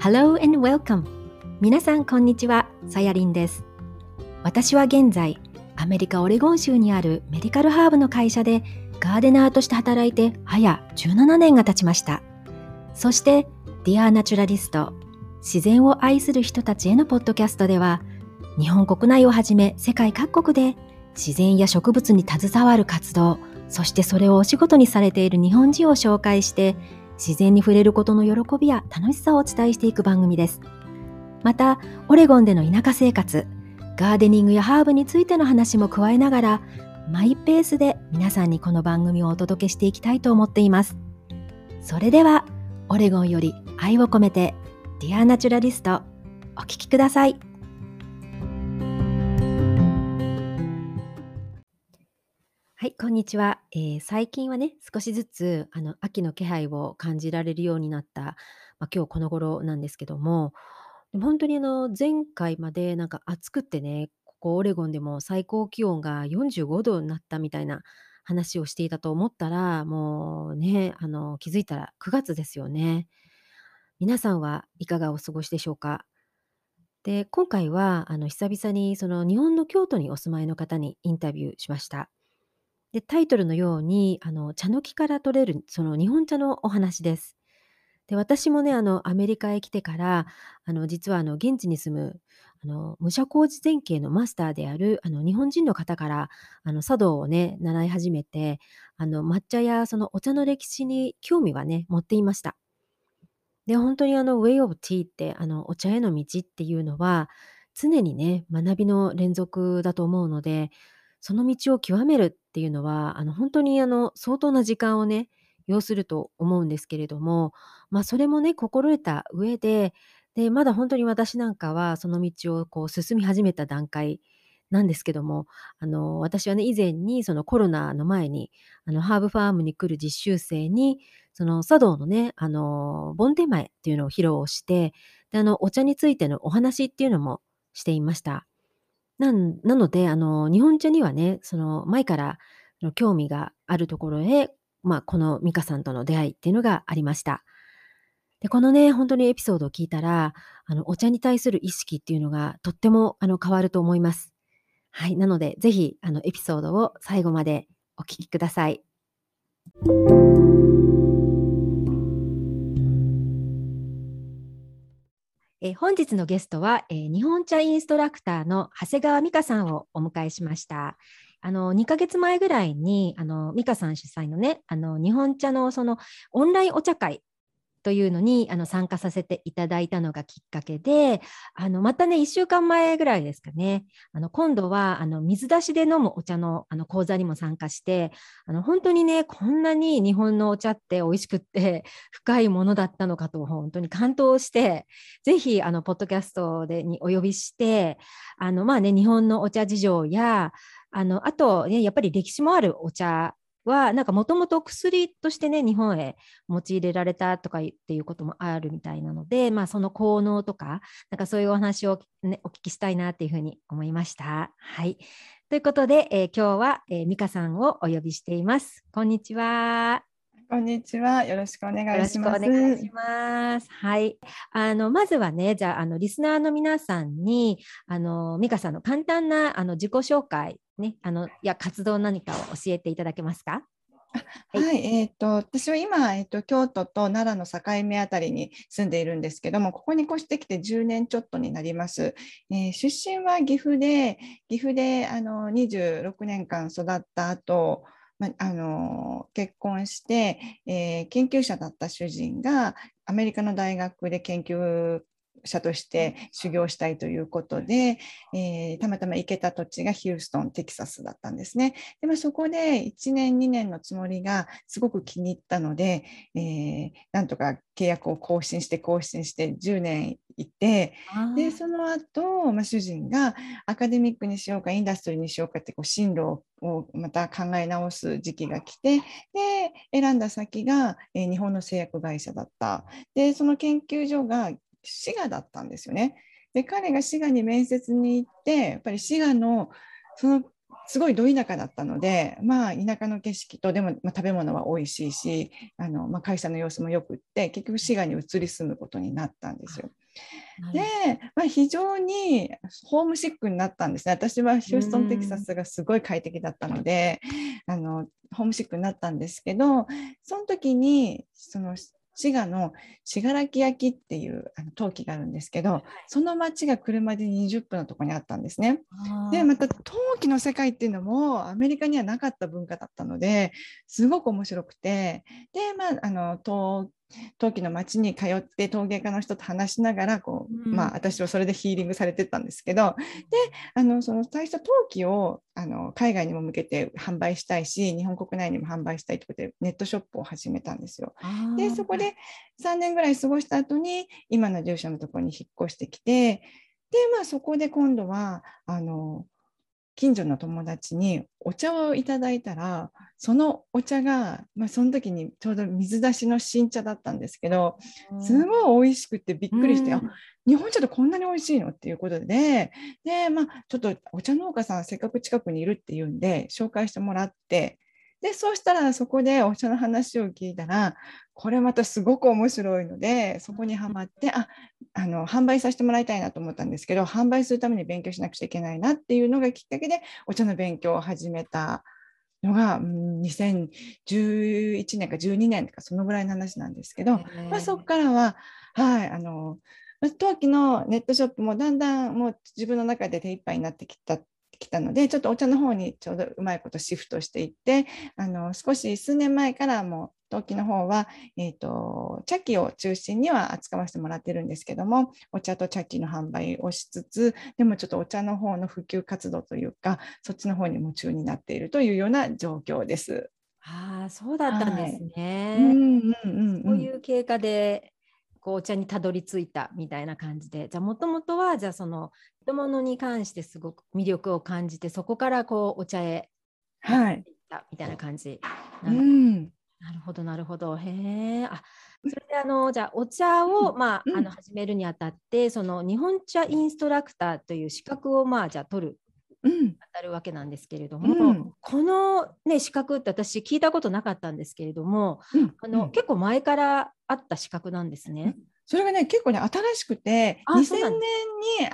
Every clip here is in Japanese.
Hello and welcome! 皆さんこんにちは、さやりんです。私は現在、アメリカ・オレゴン州にあるメディカルハーブの会社でガーデナーとして働いて早17年が経ちました。そして、Dear Naturalist 自然を愛する人たちへのポッドキャストでは、日本国内をはじめ世界各国で自然や植物に携わる活動、そしてそれをお仕事にされている日本人を紹介して、自然に触れることの喜びや楽しさをお伝えしていく番組です。また、オレゴンでの田舎生活、ガーデニングやハーブについての話も加えながら、マイペースで皆さんにこの番組をお届けしていきたいと思っています。それでは、オレゴンより愛を込めて、ディアナチュラリスト、お聴きください。はい、こんにちは。えー、最近はね、少しずつあの秋の気配を感じられるようになった、まあ、今日この頃なんですけども、も本当にあの前回までなんか暑くってね、ここオレゴンでも最高気温が45度になったみたいな話をしていたと思ったら、もうね、あの気づいたら9月ですよね。皆さんはいかがお過ごしでしょうか？で、今回はあの久々にその日本の京都にお住まいの方にインタビューしました。で、タイトルのように、あの、茶の木から取れる、その日本茶のお話です。で、私もね、あの、アメリカへ来てから、あの、実はあの、現地に住む、あの、武者小路前景のマスターである、あの、日本人の方から、あの、茶道をね、習い始めて、あの、抹茶やそのお茶の歴史に興味はね、持っていました。で、本当にあの、Way of Tea って、あの、お茶への道っていうのは、常にね、学びの連続だと思うので、その道を極めるっていうのは、あの、本当にあの、相当な時間をね、要すると思うんですけれども、まあ、それもね、心得た上で、で、まだ本当に私なんかはその道をこう進み始めた段階なんですけども、あの、私はね、以前にそのコロナの前に、あの、ハーブファームに来る実習生に、その茶道のね、あの、盆手前っていうのを披露して、で、あの、お茶についてのお話っていうのもしていました。なんなので、あの、日本茶にはね、その前からの興味があるところへ、まあ、この美香さんとの出会いっていうのがありました。で、このね、本当にエピソードを聞いたら、あの、お茶に対する意識っていうのがとっても、あの、変わると思います。はい。なので、ぜひ、あの、エピソードを最後までお聞きください。え本日のゲストは、えー、日本茶インストラクターの長谷川美香さんをお迎えしました。あの2ヶ月前ぐらいにあの美香さん主催のねあの日本茶のそのオンラインお茶会というのにあの参加させていただいたのがきっかけであのまたね1週間前ぐらいですかね。あの今度はあの水出しで飲むお茶のあの講座にも参加してあの本当にねこんなに日本のお茶って美味しくって深いものだったのかと本当に感動してぜひあのポッドキャストでにお呼びしてあのまあね日本のお茶事情やあのあと、ね、やっぱり歴史もあるお茶は、なんかもともと薬としてね、日本へ用いれられたとかっていうこともあるみたいなので、まあ、その効能とか、なんかそういうお話を、ね、お聞きしたいなっていうふうに思いました。はい。ということで、えー、今日は、えー、美香さんをお呼びしています。こんにちは。こんにちは。よろしくお願いします。よろしくお願いします。はい。あの、まずはね、じゃあ、あの、リスナーの皆さんに、あの、美香さんの簡単な、あの、自己紹介、ね、あの、や活動何かを教えていただけますか？はい、はい、えっ、ー、と私は今、えーと、京都と奈良の境目あたりに住んでいるんですけども、ここに越してきて10年ちょっとになります。えー、出身は岐阜で、岐阜であの26年間育った後、まあの結婚して、えー、研究者だった主人がアメリカの大学で研究者として修行したいということで、えー、たまたま行けた土地がヒューストン、テキサスだったんですね。でまあ、そこで1年、2年のつもりがすごく気に入ったので、えー、なんとか契約を更新して更新して10年いてでその後、まあ主人がアカデミックにしようかインダストリーにしようかってこう進路をまた考え直す時期が来てで選んだ先が、えー、日本の製薬会社だったでその研究所が滋賀だったんですよね。で彼が滋賀に面接に行ってやっぱり滋賀のそのすごいど田舎だったので、まあ、田舎の景色とでも、まあ、食べ物は美味しいしあの、まあ、会社の様子もよくって結局滋賀に移り住むことになったんですよ。で、まあ、非常にホームシックになったんですね。私はヒューストン、テキサスがすごい快適だったので、あのホームシックになったんですけど、その時にその滋賀の信楽焼っていうあの陶器があるんですけど、その町が車で20分のところにあったんですね。でまた陶器の世界っていうのもアメリカにはなかった文化だったのですごく面白くて。でまああの陶陶器の町に通って陶芸家の人と話しながらこう、うん、まあ、私はそれでヒーリングされてったんですけど。であのその最初陶器をあの海外にも向けて販売したいし日本国内にも販売したいということでネットショップを始めたんですよ。でそこで3年ぐらい過ごした後に今の住所のところに引っ越してきてで、まあ、そこで今度はあの近所の友達にお茶をいただいたらそのお茶が、まあ、その時にちょうど水出しの新茶だったんですけどすごい美味しくてびっくりして、うん、あ日本茶ってこんなに美味しいの？っていうことでで、まあ、ちょっとお茶農家さんせっかく近くにいるっていうんで紹介してもらってでそうしたらそこでお茶の話を聞いたらこれまたすごく面白いのでそこにはまってああの販売させてもらいたいなと思ったんですけど販売するために勉強しなくちゃいけないなっていうのがきっかけでお茶の勉強を始めたのが、うん、2011年か12年とかそのぐらいの話なんですけど、まあ、そこからは、はい、あの陶器のネットショップもだんだんもう自分の中で手一杯になってきたきたのでちょっとお茶の方にちょうどうまいことシフトしていってあの少し数年前からも陶器の方は、えーと、茶器を中心には扱わせてもらってるんですけどもお茶と茶器の販売をしつつでもちょっとお茶の方の普及活動というかそっちの方に夢中になっているというような状況です。ああそうだったんですね。はい、うんうんうん、そういう経過でこうお茶にたどり着いたみたいな感じで。じゃあもともとはじゃあその人物に関してすごく魅力を感じてそこからこうお茶へはい、みたいな感じ。な,、うん、なるほどなるほど。へえあそれであのじゃあお茶を、まあ、あの始めるにあたってその日本茶インストラクターという資格をまあじゃあ取る当たるわけなんですけれども、うん、この、ね、資格って私聞いたことなかったんですけれども、うん、あの結構前からあった資格なんですね。それがね結構ね新しくて2000年に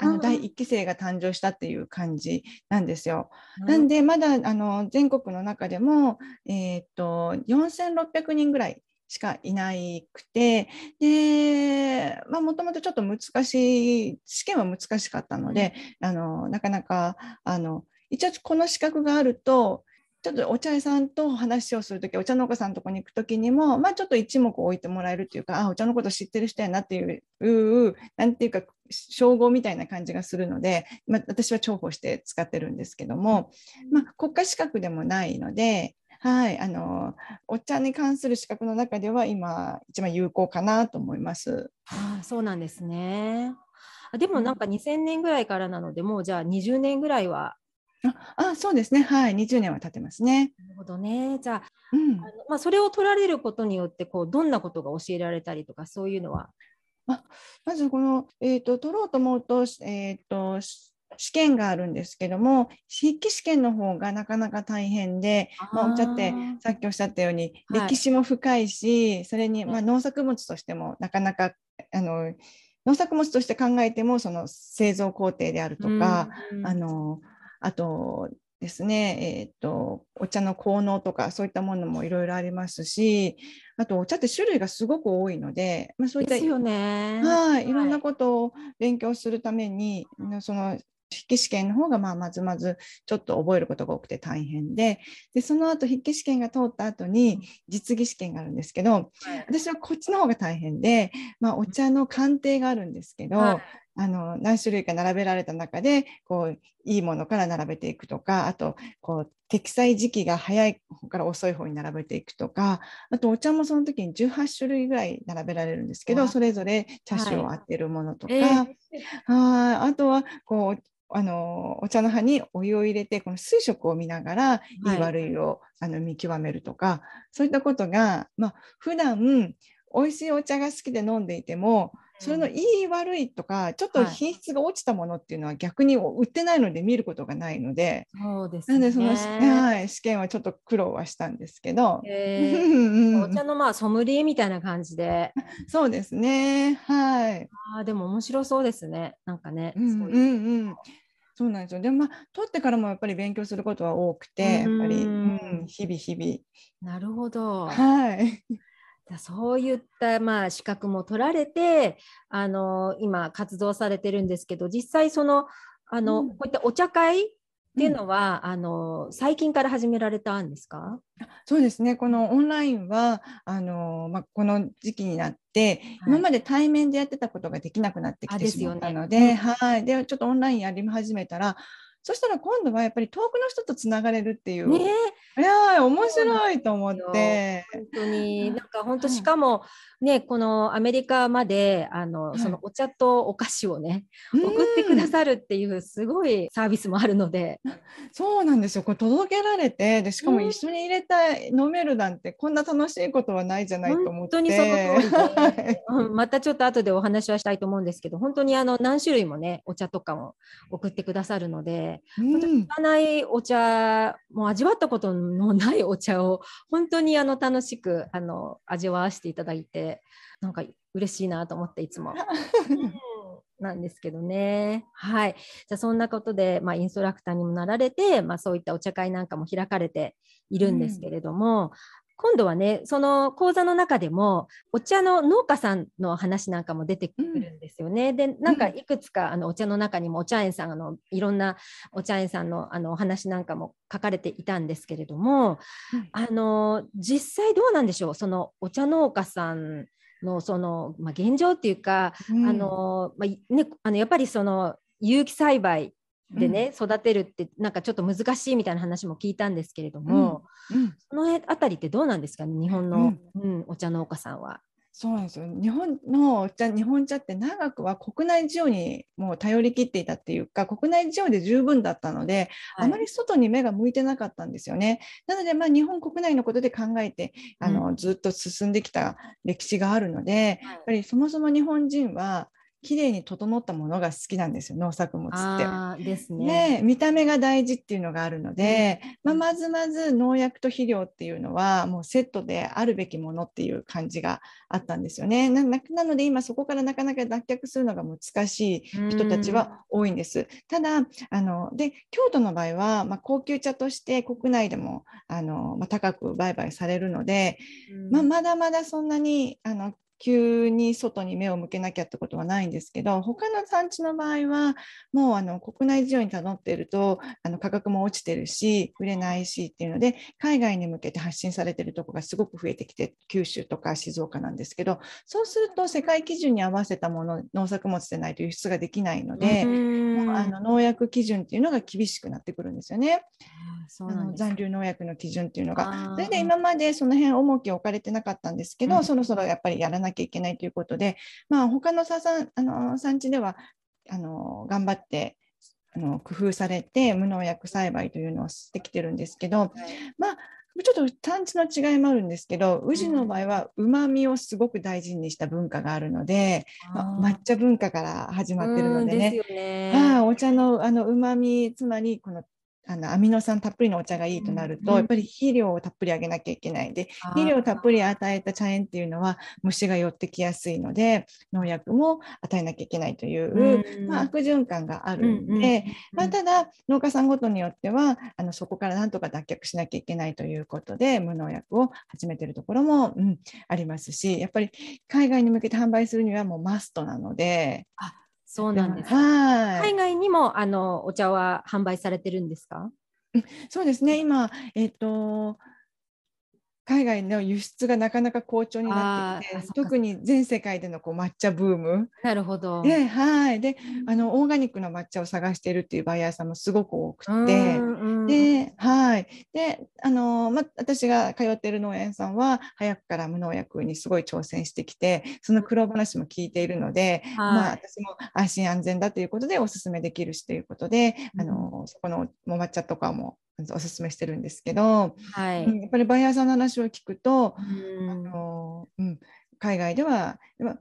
あの第1期生が誕生したっていう感じなんですよ。なんでまだあの全国の中でも、えー、っと4600人ぐらいしかいなくてでもともとちょっと難しい試験は難しかったので、あのなかなかあの一応この資格があるとちょっとお茶屋さんと話をするとき、お茶農家さんのとこに行くときにも、まあ、ちょっと一目置いてもらえるっていうか、あ、お茶のこと知ってる人やなっていう、なんていうか、称号みたいな感じがするので、まあ、私は重宝して使ってるんですけども、まあ、国家資格でもないので、はい、あのお茶に関する資格の中では今一番有効かなと思います。あそうなんですね。でもなんか2000年ぐらいからなので、もうじゃあ20年ぐらいはああそうですね、はい、20年は経ってますね。なるほどね。じゃあ、うん、あのまあ、それを取られることによってこう、どんなことが教えられたりとか、そういうのは？あまずこの、えーと、取ろうと思うと,、えーと試験があるんですけども筆記試験の方がなかなか大変でまあ、おってさっきおっしゃったように歴史も深いし、はい、それに、まあ、農作物としてもなかなかあの農作物として考えてもその製造工程であるとか、あのあとですね、えーと、お茶の効能とかそういったものもいろいろありますしあとお茶って種類がすごく多いので、まあ、そういったね。はいい。ろんなことを勉強するために、はい、その筆記試験の方がまあまずまずちょっと覚えることが多くて大変ででその後筆記試験が通った後に実技試験があるんですけど、私はこっちの方が大変で、まあ、お茶の鑑定があるんですけど、はいあの何種類か並べられた中でこういいものから並べていくとかあとこう適裁時期が早い方から遅い方に並べていくとかあとお茶もその時に18種類ぐらい並べられるんですけどそれぞれ茶種を当てるものとか、はい。えー、あとはこうあのお茶の葉にお湯を入れてこの水色を見ながらいい悪いを、あの見極めるとかそういったことが、まあ普段美味しいお茶が好きで飲んでいてもそれのいい悪いとかちょっと品質が落ちたものっていうのは逆に売ってないので見ることがないので、そうですなのでその、ね。はい、試験はちょっと苦労はしたんですけど、え。ーうんお茶のまあソムリエみたいな感じで、そうですね。はい、あーでも面白そうですね。なんかね、うんそうんうん。そうなんですよ。でもまあ取ってからもやっぱり勉強することは多くてやっぱり、ううんん、日々日なるほど。々はいだそういったまあ資格も取られて、あの今活動されてるんですけど、実際そのあの、うん。こういったお茶会っていうのは、あの最近から始められたんですか？そうですね、このオンラインはあの、まあ、この時期になって、はい。今まで対面でやってたことができなくなってきあてしまったので、ですよねはい、でちょっとオンラインやり始めたら、そしたら今度はやっぱり遠くの人とつながれるっていう、ねいやー面白いと思って、本当になんか本当はいしかもねこのアメリカまであの、はい。そのお茶とお菓子をね送ってくだる。さるっていうすごいサービスもあるので、そうなんですよ、これ届けられて、でしかも一緒に入れた飲めるなんて、こんな楽しいことはないじゃないと思って。またちょっと後でお話はしたいと思うんですけど本当にあの何種類もねお茶とかも送ってくださるのでうん知らないお茶もう味わったことのないお茶を本当にあの楽しくあの味わわせていただいてなんか嬉しいなと思っていつも。うんなんですけどね。はい。じゃあそんなことで、まあ、インストラクターにもなられて、まあ、そういったお茶会なんかも開かれているんですけれども、今度はね、その講座の中でも、お茶の農家さんの話なんかも出てくるんですよね。で、なんかいくつかあのお茶の中にもお茶園さんあのいろんなお茶園さんのあのお話なんかも書かれていたんですけれども、うん。あの実際どうなんでしょう、そのお茶農家さんのその、まあ、現状っていうか、うん。あのまあいね、あのやっぱりその有機栽培でね、育てるってなんかちょっと難しいみたいな話も聞いたんですけれども、うん。そのあたりってどうなんですか？ね日本の、うん。お茶農家さんは。そうなんですよ。日本のお茶日本茶って長くは国内需要にもう頼り切っていたっていうか国内需要で十分だったので、あまり外に目が向いてなかったんですよね。なので、まあ、日本国内のことで考えてあの、ずっと進んできた歴史があるので、はい。やっぱりそもそも日本人は綺麗に整ったものが好きなんですよ農作物って。ですね。ね、見た目が大事っていうのがあるので、まあ、まずまず農薬と肥料っていうのはもうセットであるべきものっていう感じがあったんですよね。なななので今そこからなかなか脱却するのが難しい人たちは多いんです。ただあので京都の場合は、まあ、高級茶として国内でもあの、まあ、高く売買されるので、うん、まあ、まだまだそんなにあの急に外に目を向けなきゃってことはないんですけど他の産地の場合はもうあの国内需要に頼っているとあの価格も落ちてるし売れないしっていうので海外に向けて発信されてるところがすごく増えてきて九州とか静岡なんですけどそうすると世界基準に合わせたもの農作物でないと輸出ができないので、うんもうあの農薬基準っていうのが厳しくなってくるんですよね。あの残留農薬の基準っていうのが。それで今までその辺重きを置かれてなかったんですけど、うんそろそろやっぱりやらなきゃいけないということで、まあ、他のささんあの産地ではあの頑張ってあの工夫されて無農薬栽培というのをしてきてるんですけど、まあちょっと産地の違いもあるんですけど宇治の場合はうまみをすごく大事にした文化があるので、まあ抹茶文化から始まってるのでね、うんでね。はい、お茶のあの旨味つまりこのあのアミノ酸たっぷりのお茶がいいとなると、うん。やっぱり肥料をたっぷりあげなきゃいけない。で肥料をたっぷり与えた茶園っていうのは虫が寄ってきやすいので農薬も与えなきゃいけないという、うん。まあ、悪循環があるんで、うんうんまあ、ただ農家さんごとによってはあのそこからなんとか脱却しなきゃいけないということで無農薬を始めてるところも、うん、ありますしやっぱり海外に向けて販売するにはもうマストなので。そうなんです。はい海外にもあのお茶は販売されてるんですか？そうですね、今、えっ、と、海外の輸出がなかなか好調になってきて特に全世界でのこう抹茶ブーム。なるほど。で,、はい、であのオーガニックの抹茶を探しているっていうバイヤーさんもすごく多くて。ではい、であの、ま、私が通っている農園さんは早くから無農薬にすごい挑戦してきてその苦労話も聞いているので、まあ、はい。私も安心安全だということでお勧めできるしということで、うん。あのそこの抹茶とかもお勧めしてるんですけど、はい。うんやっぱりバイヤーさんの話を聞くと、うんあのうん、海外では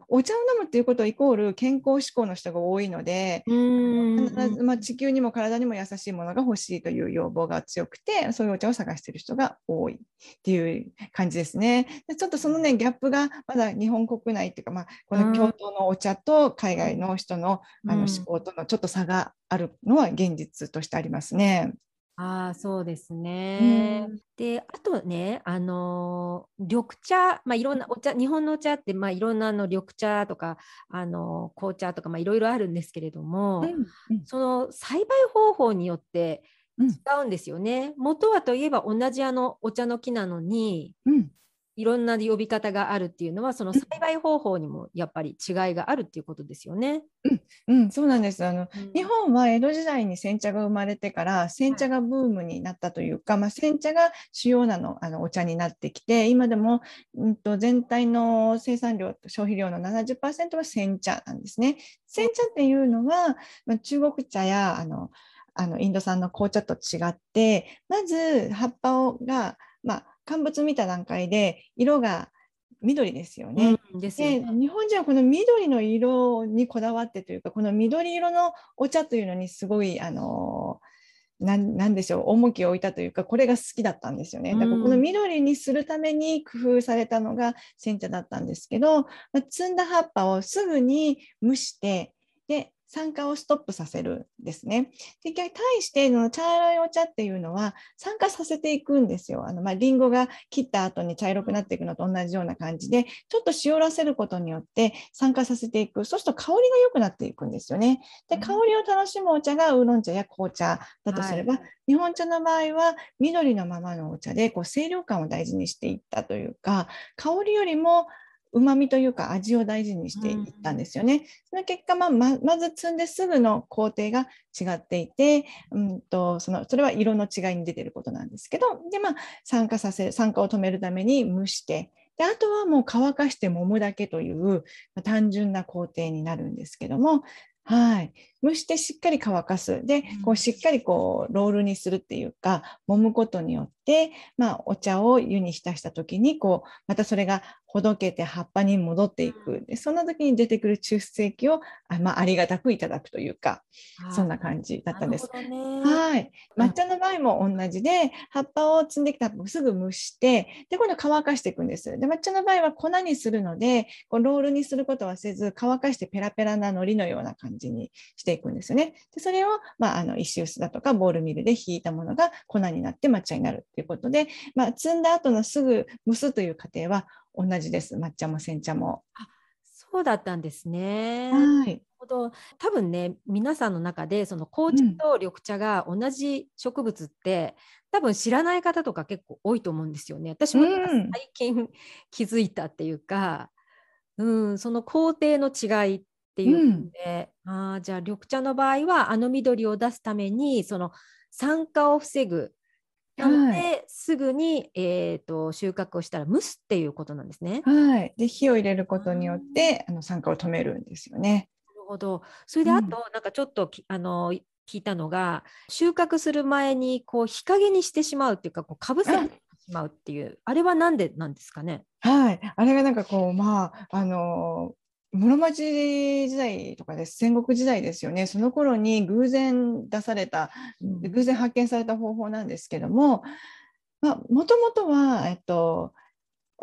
お茶を飲むっていうことイコール健康志向の人が多いので必ず、まあ、地球にも体にも優しいものが欲しいという要望が強くてそういうお茶を探している人が多いっていう感じですね。でちょっとそのねギャップがまだ日本国内っていうか、まあ、この京都のお茶と海外の人の,、あの思考とのちょっと差があるのは現実としてありますね。ああ、そうですね。うん、で、あとね、あの緑茶、まあ、いろんなお茶、日本のお茶って、まあ、いろんなの緑茶とか、あの紅茶とか、まあ、いろいろあるんですけれども、うんうん、その栽培方法によって違うんですよね。元はといえば同じあのお茶の木なのに、いろんな呼び方があるっていうのはその栽培方法にもやっぱり違いがあるっていうことですよね。うん、うん、そうなんです。あの、うん、日本は江戸時代に煎茶が生まれてから煎茶がブームになったというか、はい、まあ、煎茶が主要なのあのお茶になってきて今でも、うんと、全体の生産量消費量の70%は煎茶なんですね。煎茶っていうのは、まあ、中国茶やあのあのインド産の紅茶と違ってまず葉っぱをが、まあ、乾物見た段階で色が緑ですよね。うん、で、ね、日本人はこの緑の色にこだわってというかこの緑色のお茶というのにすごいあのなんでしょう重きを置いたというかこれが好きだったんですよね。だからこの緑にするために工夫されたのが煎茶だったんですけど、まあ、摘んだ葉っぱをすぐに蒸してで酸化をストップさせるんですね。で対しての茶色いお茶っていうのは酸化させていくんですよ。あのまあ、リンゴが切った後に茶色くなっていくのと同じような感じでちょっと塩らせることによって酸化させていくそうすると香りが良くなっていくんですよね。で香りを楽しむお茶がウーロン茶や紅茶だとすれば、はい、日本茶の場合は緑のままのお茶でこう清涼感を大事にしていったというか香りよりもうまみというか味を大事にしていったんですよね。うん、その結果、まあ、ままず摘んですぐの工程が違っていて、うんと、そのそれは色の違いに出てることなんですけどで、まあ、酸化させ酸化を止めるために蒸してであとはもう乾かして揉むだけという、まあ、単純な工程になるんですけどもはい、蒸してしっかり乾かす。でこうしっかりこうロールにするっていうか揉むことによって、まあ、お茶を湯に浸した時にこうまたそれがほどけて葉っぱに戻っていくでそんな時に出てくる抽出液をあ,、まあ、ありがたくいただくというかそんな感じだったんです。ね、はい抹茶の場合も同じで葉っぱを摘んできたすぐ蒸してで今度乾かしていくんです。で抹茶の場合は粉にするのでこうロールにすることはせず乾かしてペラペラな海苔のような感じにしていくんですよね。でそれを、まあ、あの石臼だとかボールミルでひいたものが粉になって抹茶になるということで、まあ、摘んだ後のすぐ蒸すという過程は同じです。抹茶も煎茶も。あそうだったんですね。はい。多分ね皆さんの中でその紅茶と緑茶が同じ植物って、うん、多分知らない方とか結構多いと思うんですよね。私も最近気づいたっていうか、うん、うん、その工程の違いっていうので、うん、あじゃあ緑茶の場合はあの緑を出すためにその酸化を防ぐなので、はい、すぐに、えーと、収穫をしたら蒸すっていうことなんですね。はい、で火を入れることによってあの酸化を止めるんですよね。なるほど。それであと、うん、なんかちょっとあの聞いたのが収穫する前にこう日陰にしてしまうっていうかこうかぶせてしまうっていうあ。れは何でなんですかね？はい。あれがなんかこうまああの室町時代とかです。戦国時代ですよね。その頃に偶然出された偶然発見された方法なんですけどももともとは、えっと、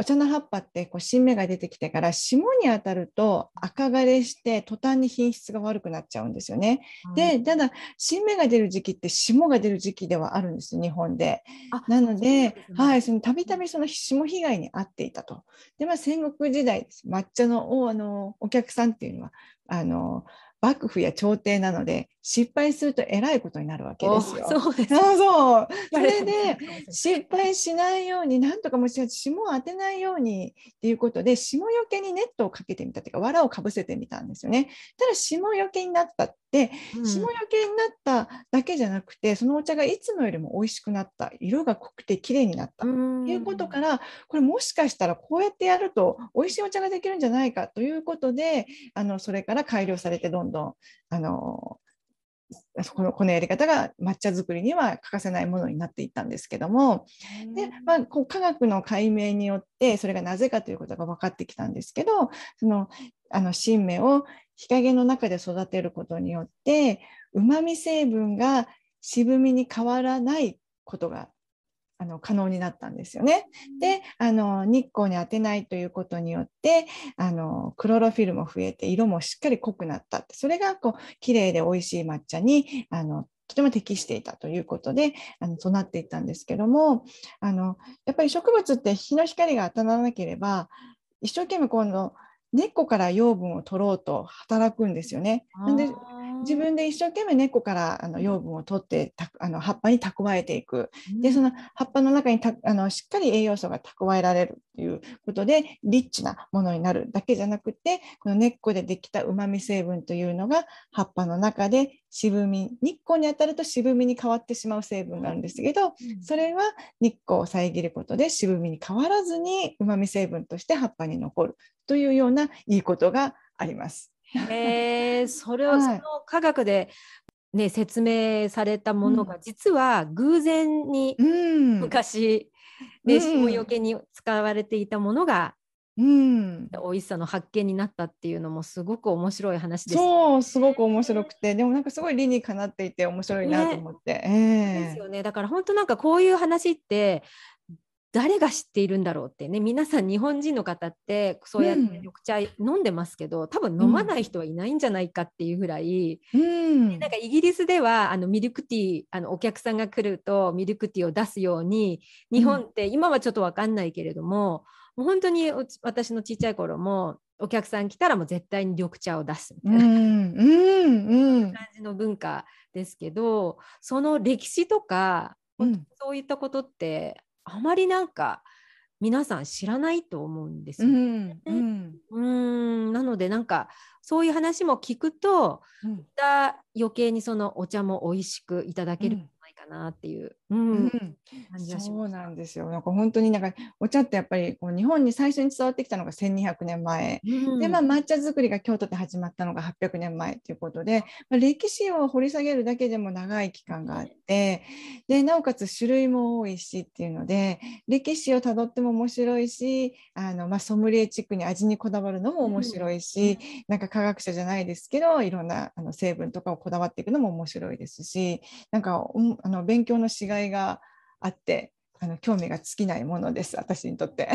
お茶の葉っぱってこう新芽が出てきてから霜に当たると赤枯れして途端に品質が悪くなっちゃうんですよね。うん、でただ新芽が出る時期って霜が出る時期ではあるんです日本で。なのでたびたびその霜被害に遭っていたと。でまあ戦国時代です抹茶のおあのお客さんっていうのはあの幕府や朝廷なので失敗するとえらいことになるわけですよ。そうです。そうそ れで失敗しないようになんとかもし霜を当てないようにっていうことで霜よけにネットをかけてみたというか藁をかぶせてみたんですよね。ただ霜よけになったって霜よけになっただけじゃなくて、そのお茶がいつもよりも美味しくなった。色が濃くて綺麗になった。ということからこれもしかしたらこうやってやると美味しいお茶ができるんじゃないかということであのそれから改良されてどんどんあのこのこのやり方が抹茶作りには欠かせないものになっていったんですけどもで、まあ、こう科学の解明によってそれがなぜかということが分かってきたんですけどそのあの新芽を日陰の中で育てることによってうまみ成分が渋みに変わらないことがあの可能になったんですよね。であの日光に当てないということによってあのクロロフィルも増えて色もしっかり濃くなったそれがこう綺麗で美味しい抹茶にあのとても適していたということであのそうなっていったんですけどもあのやっぱり植物って日の光が当たらなければ一生懸命今度根っこから養分を取ろうと働くんですよね。なんで自分で一生懸命根っこからあの養分を取ってあの葉っぱに蓄えていく。でその葉っぱの中にたあのしっかり栄養素が蓄えられるということでリッチなものになるだけじゃなくてこの根っこでできたうまみ成分というのが葉っぱの中で渋み日光に当たると渋みに変わってしまう成分があるんですけどそれは日光を遮ることで渋みに変わらずにうまみ成分として葉っぱに残るというようないいことがあります。えー、それをその科学で、ね、説明されたものが、実は偶然に昔、うん、ね、霜よけに使われていたものがうん、美味しさの発見になったっていうのもすごく面白い話です、ね、そうすごく面白くてでもなんかすごい理にかなっていて面白いなと思って、ねえ。ー、ですよね。だから本当なんかこういう話って誰が知っているんだろうってね皆さん日本人の方ってそうやって緑茶飲んでますけど、うん、多分飲まない人はいないんじゃないかっていうぐらい、うん、なんかイギリスではあのミルクティーあのお客さんが来るとミルクティーを出すように日本って、今はちょっと分かんないけれどももう本当に私のちっちゃい頃もお客さん来たらもう絶対に緑茶を出すみたいな、感じの文化ですけどその歴史とか、そういったことってあまりなんか皆さん知らないと思うんですよ、ね。うん、うん、なのでなんかそういう話も聞くと、うん、余計にそのお茶も美味しくいただけるなっていう、うん、感じがしそうなんですよ。なんか本当になんかお茶ってやっぱりこう日本に最初に伝わってきたのが1200年前、うん、でまあ抹茶作りが京都で始まったのが800年前ということで、まあ、歴史を掘り下げるだけでも長い期間があってでなおかつ種類も多いしっていうので歴史をたどっても面白いしあの、まあ、ソムリエチックに味にこだわるのも面白いし、うん、なんか科学者じゃないですけどいろんなあの成分とかをこだわっていくのも面白いですしなんかあの勉強のしがいがあってあの興味が尽きないものです私にとって。で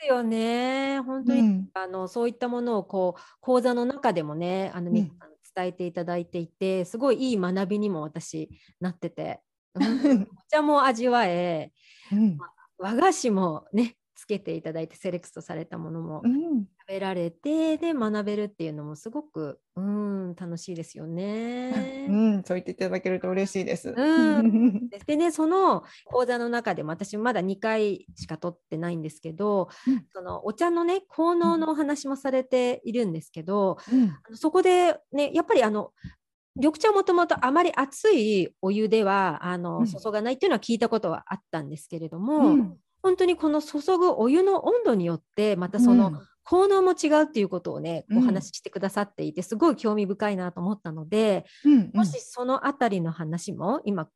すよね。本当に、うん、あのそういったものをこう講座の中でもねあの、うん、伝えていただいていてすごいいい学びにも私なってて。お茶も味わえ、うん。ま和菓子もねつけていただいてセレクトされたものもべられてで学べるっていうのもすごくうん楽しいですよね。うん、そう言っていただけると嬉しいです。うん、でねその講座の中でも私まだ2回しか取ってないんですけど、うん、そのお茶のね効能のお話もされているんですけど、うん、あのそこでねやっぱりあの緑茶もともとあまり熱いお湯ではあの、注がないっていうのは聞いたことはあったんですけれども、本当にこの注ぐお湯の温度によってまたその効能も違うっていうことをね、お話ししてくださっていて、すごい興味深いなと思ったので、うんうん、もしそのあたりの話も今、こ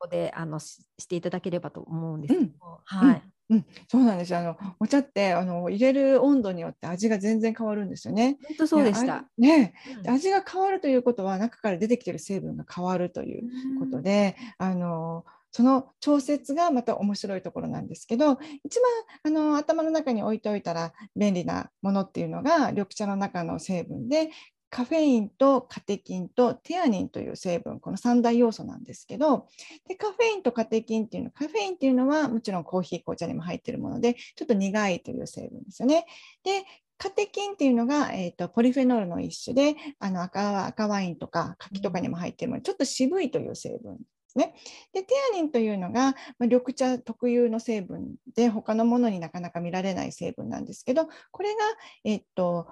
こであのししていただければと思うんですけど、はい。うん、そうなんです。あのお茶ってあの入れる温度によって味が全然変わるんですよね。本当そうでした。ね、うん、味が変わるということは中から出てきている成分が変わるということで、うん、あのその調節がまた面白いところなんですけど一番あの頭の中に置いておいたら便利なものっていうのが緑茶の中の成分でカフェインとカテキンとテアニンという成分この3大要素なんですけどでカフェインとカテキンっていうのカフェインっていうのはもちろんコーヒー紅茶にも入ってるものでちょっと苦いという成分ですよね。でカテキンっていうのが、えーと、ポリフェノールの一種であの赤赤ワインとか柿とかにも入ってるものちょっと渋いという成分ね。でテアニンというのが、まあ、緑茶特有の成分で他のものになかなか見られない成分なんですけどこれが、えっと、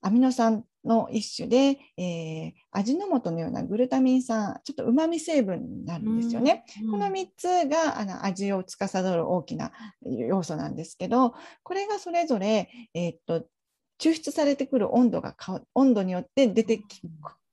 アミノ酸の一種で、えー、味の素のようなグルタミン酸ちょっとうまみ成分になるんですよね。この3つがあの味を司る大きな要素なんですけどこれがそれぞれ、えー、っと抽出されてくる温度が温度によって出て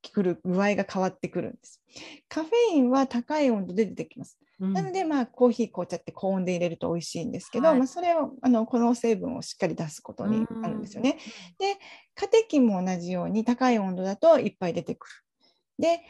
くる具合が変わってくるんです。カフェインは高い温度で出てきます。うん、なので、まあ、コーヒー紅茶って高温で入れると美味しいんですけど、はい、まあ、それをあのこの成分をしっかり出すことになるんですよね。でカテキンも同じように高い温度だといっぱい出てくる。で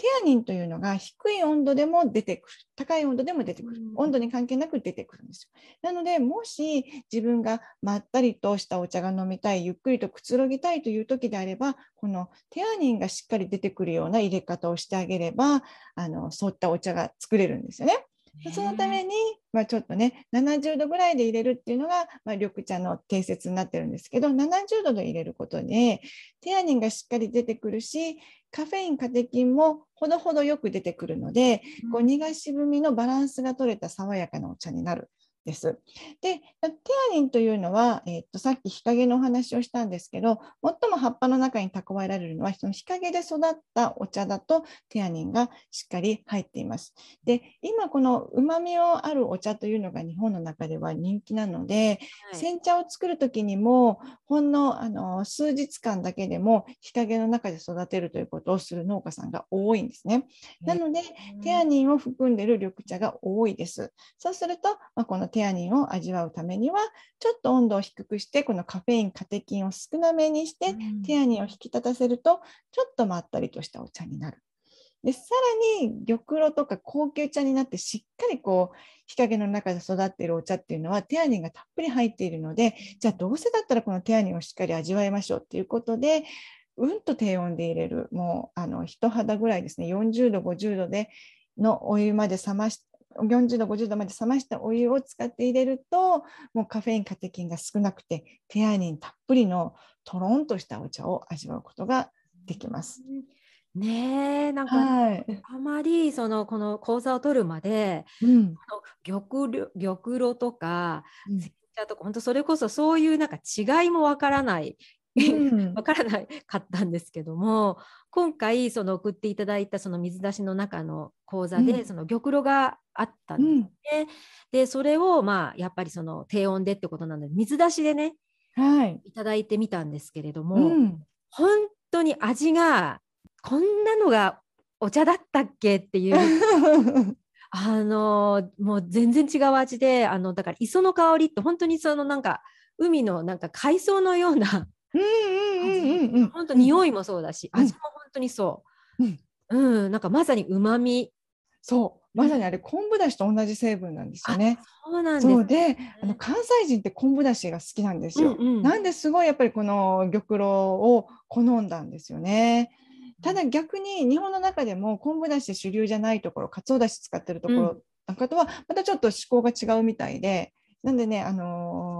テアニンというのが低い温度でも出てくる。高い温度でも出てくる。温度に関係なく出てくるんですよ。なので、もし自分がまったりとしたお茶が飲みたい、ゆっくりとくつろぎたいという時であれば、このテアニンがしっかり出てくるような入れ方をしてあげれば、あのそういったお茶が作れるんですよね。そのために、まあ、ちょっとね70度ぐらいで入れるっていうのが、まあ、緑茶の定説になってるんですけど70度で入れることでテアニンがしっかり出てくるしカフェインカテキンもほどほどよく出てくるので、こう苦しぶみのバランスが取れた爽やかなお茶になるです。で、テアニンというのは、えー、っとさっき日陰のお話をしたんですけど、最も葉っぱの中に蓄えられるのは、その日陰で育ったお茶だとテアニンがしっかり入っています。で、今このうまみをあるお茶というのが日本の中では人気なので、はい、煎茶を作る時にも、ほんのあの数日間だけでも日陰の中で育てるということをする農家さんが多いんですね。なので、テアニンを含んでいる緑茶が多いです。そうすると、まあ、このテアニンを味わうためにはちょっと温度を低くしてこのカフェインカテキンを少なめにして、テアニンを引き立たせるとちょっとまったりとしたお茶になる。でさらに玉露とか高級茶になってしっかりこう日陰の中で育っているお茶っていうのはテアニンがたっぷり入っているのでじゃあどうせだったらこのテアニンをしっかり味わいましょうっていうことでうんと低温で入れるもうあの人肌ぐらいですね40度50度でのお湯まで冷まし40度、50度まで冷ましたお湯を使って入れると、もうカフェイン、カテキンが少なくて、テアニンたっぷりのとろんとしたお茶を味わうことができます。ねえなんか、はい、あまりそのこの講座を取るまで、うん、玉玉露とか、うん、茶とか本当それこそそういうなんか違いもわからないわからないかったんですけども今回その送っていただいたその水出しの中の講座で、その玉露があったんですね。でそれをまあやっぱりその低温でってことなので水出しでね、はい、いただいてみたんですけれども、うん、本当に味がこんなのがお茶だったっけっていう。あのもう全然違う味であのだから磯の香りって本当にそのなんか海のなんか海藻のような本当匂いもそうだし、味も本当にそう。うん、うん、なんかまさに旨味。そう、まさにあれ昆布だしと同じ成分なんですよね。そうなんです、ね、で、あの関西人って昆布だしが好きなんですよ。うんうん、なんですごいやっぱりこの玉露を好んだんですよね。ただ逆に日本の中でも昆布だし主流じゃないところ、かつおだし使ってるところなんかとはまたちょっと思考が違うみたいで、なんでね、あの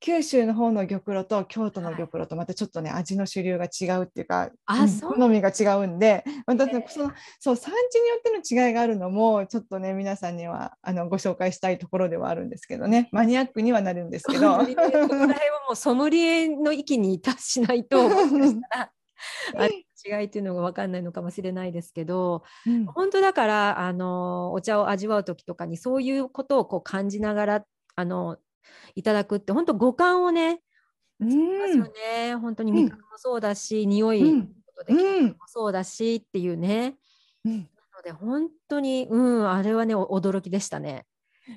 九州の方の玉露と京都の玉露とまたちょっとね、味の主流が違うっていうか、あ好みが違うんでまたそのそう産地によっての違いがあるのもちょっとね皆さんにはあのご紹介したいところではあるんですけどね。マニアックにはなるんですけど。ここら辺はもうソムリエの域に達しないと 違いっていうのが分かんないのかもしれないですけど、うん、本当だからあのお茶を味わう時とかにそういうことをこう感じながらあのいただくって本当五感をねますよね、本当に味覚もそうだし、うん、匂いことでもそうだしっていうね、うん、なので本当に、うん、あれはね驚きでしたね。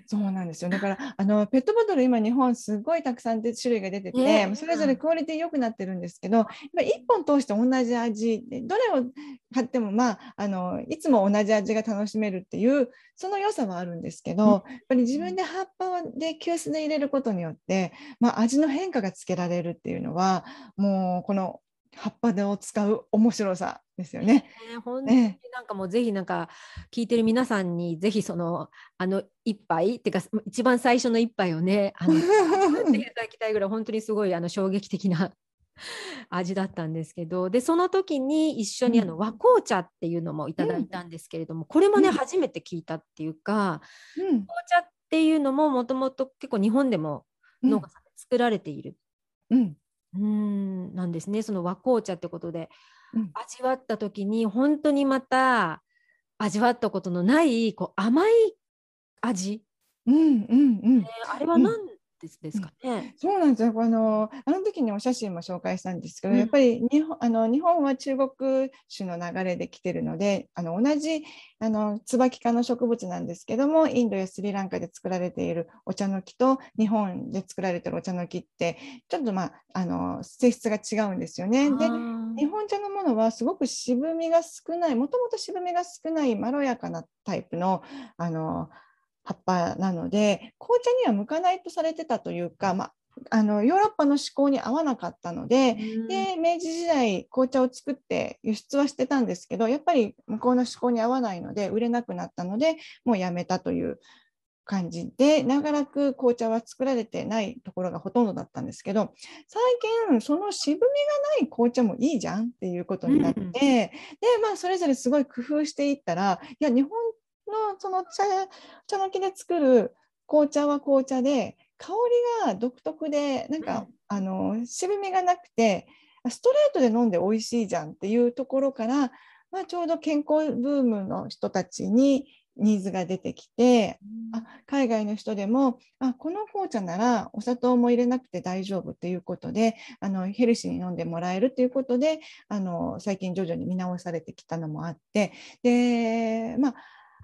そうなんですよ。だからあのペットボトル今日本すごいたくさんで種類が出てて、えー、それぞれクオリティ良くなってるんですけど、うん、1本通して同じ味どれを買ってもまああのいつも同じ味が楽しめるっていうその良さはあるんですけど、うん、やっぱり自分で葉っぱで急須で入れることによって、まあ、味の変化がつけられるっていうのはもうこの葉っぱでを使う面白さですよね。えー、本当になんかもうぜひなんか聞いてる皆さんにぜひそのあの一杯っていうか一番最初の一杯をねあのっていただきたいぐらい本当にすごいあの衝撃的な味だったんですけどでその時に一緒にあの、和紅茶っていうのもいただいたんですけれども、これもね、初めて聞いたっていうか、うん、紅茶っていうのももともと結構日本でも農家さんで作られている。うんうんなんですね。その和紅茶ってことで、うん、味わった時に本当にまた味わったことのないこう甘い味、うんうんうん、えー、あれは何ですですかね。そうなんですよ。あのあの時にお写真も紹介したんですけど、うんやっぱり日本あの日本は中国種の流れで来てるので、あの同じあの椿科の植物なんですけども、インドやスリランカで作られているお茶の木と日本で作られているお茶の木ってちょっとまああの性質が違うんですよね。で。日本茶のものはすごく渋みが少ないもともと渋みが少ないまろやかなタイプのあの葉っぱなので紅茶には向かないとされてたというか、まあ、あのヨーロッパの思考に合わなかったのでうん。で明治時代紅茶を作って輸出はしてたんですけどやっぱり向こうの思考に合わないので売れなくなったのでもうやめたという感じで長らく紅茶は作られてないところがほとんどだったんですけど最近その渋みがない紅茶もいいじゃんっていうことになって、うん。でまあそれぞれすごい工夫していったらいや日本のその茶茶の木で作る紅茶は紅茶で香りが独特でなんか、あの渋みがなくてストレートで飲んで美味しいじゃんっていうところから、まあ、ちょうど健康ブームの人たちにニーズが出てきてあ海外の人でもあこの紅茶ならお砂糖も入れなくて大丈夫ということであのヘルシーに飲んでもらえるということであの最近徐々に見直されてきたのもあってで、まあ、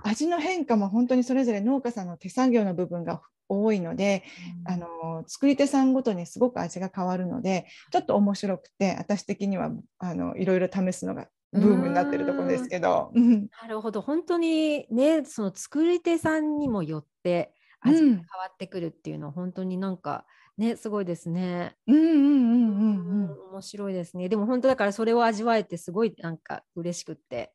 味の変化も本当にそれぞれ農家さんの手作業の部分が多いのであの作り手さんごとにすごく味が変わるのでちょっと面白くて私的にはあのいろいろ試すのがブームになってるところですけど。うんなるほど本当にねその作り手さんにもよって味が変わってくるっていうのは本当になんかねすごいですね。うんうんうんうんうん面白いですね。でも本当だからそれを味わえてすごいなんか嬉しくって。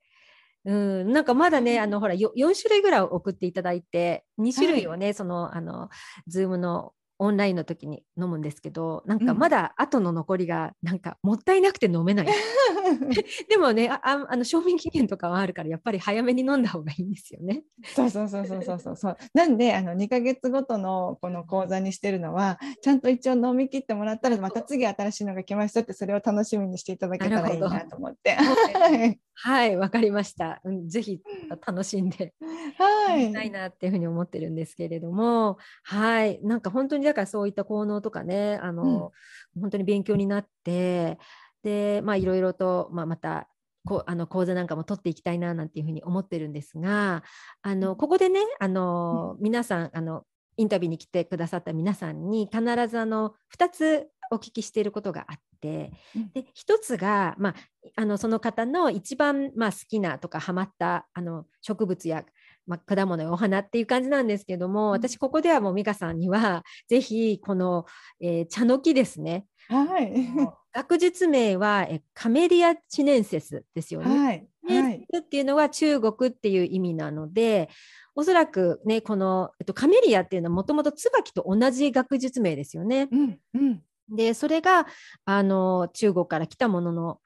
うん、なんかまだね、あのほらよ4種類ぐらい送っていただいて2種類をね、そのあの Zoom のオンラインの時に飲むんですけどなんかうんまだ後の残りがなんかもったいなくて飲めない でもねあああの賞味期限とかはあるからやっぱり早めに飲んだ方がいいんですよね。そうそうそうそうそうそうそう。なんであの2ヶ月ごとのこの講座にしてるのはちゃんと一応飲み切ってもらったらまた次新しいのが来ましたってそれを楽しみにしていただけたらいいなと思って。はい はいわかりました、うん。ぜひ楽しんではい。ないなっていうふうに思ってるんですけれども、はい、なんか本当にだからそういった効能とかね、あの、本当に勉強になって、で、まあいろいろと、まあ、またこうあの講座なんかも取っていきたいななんていうふうに思ってるんですが、あのここでね、あの皆さんあのインタビューに来てくださった皆さんに必ずあの2つお聞きしていることがあって、うん。で1つが、まあ、あのその方の一番、まあ、好きなとかハマったあの植物や、まあ、果物やお花っていう感じなんですけども、うん私ここではもう美香さんには ぜひこの、えー茶の木ですねはい。学術名はえカメリアチネンセスですよね。はい。はい。ンセスっていうのは中国っていう意味なのでおそらくねこの、えっと、カメリアっていうのはもともと椿と同じ学術名ですよね。うんうん。でそれがあの中国から来たものの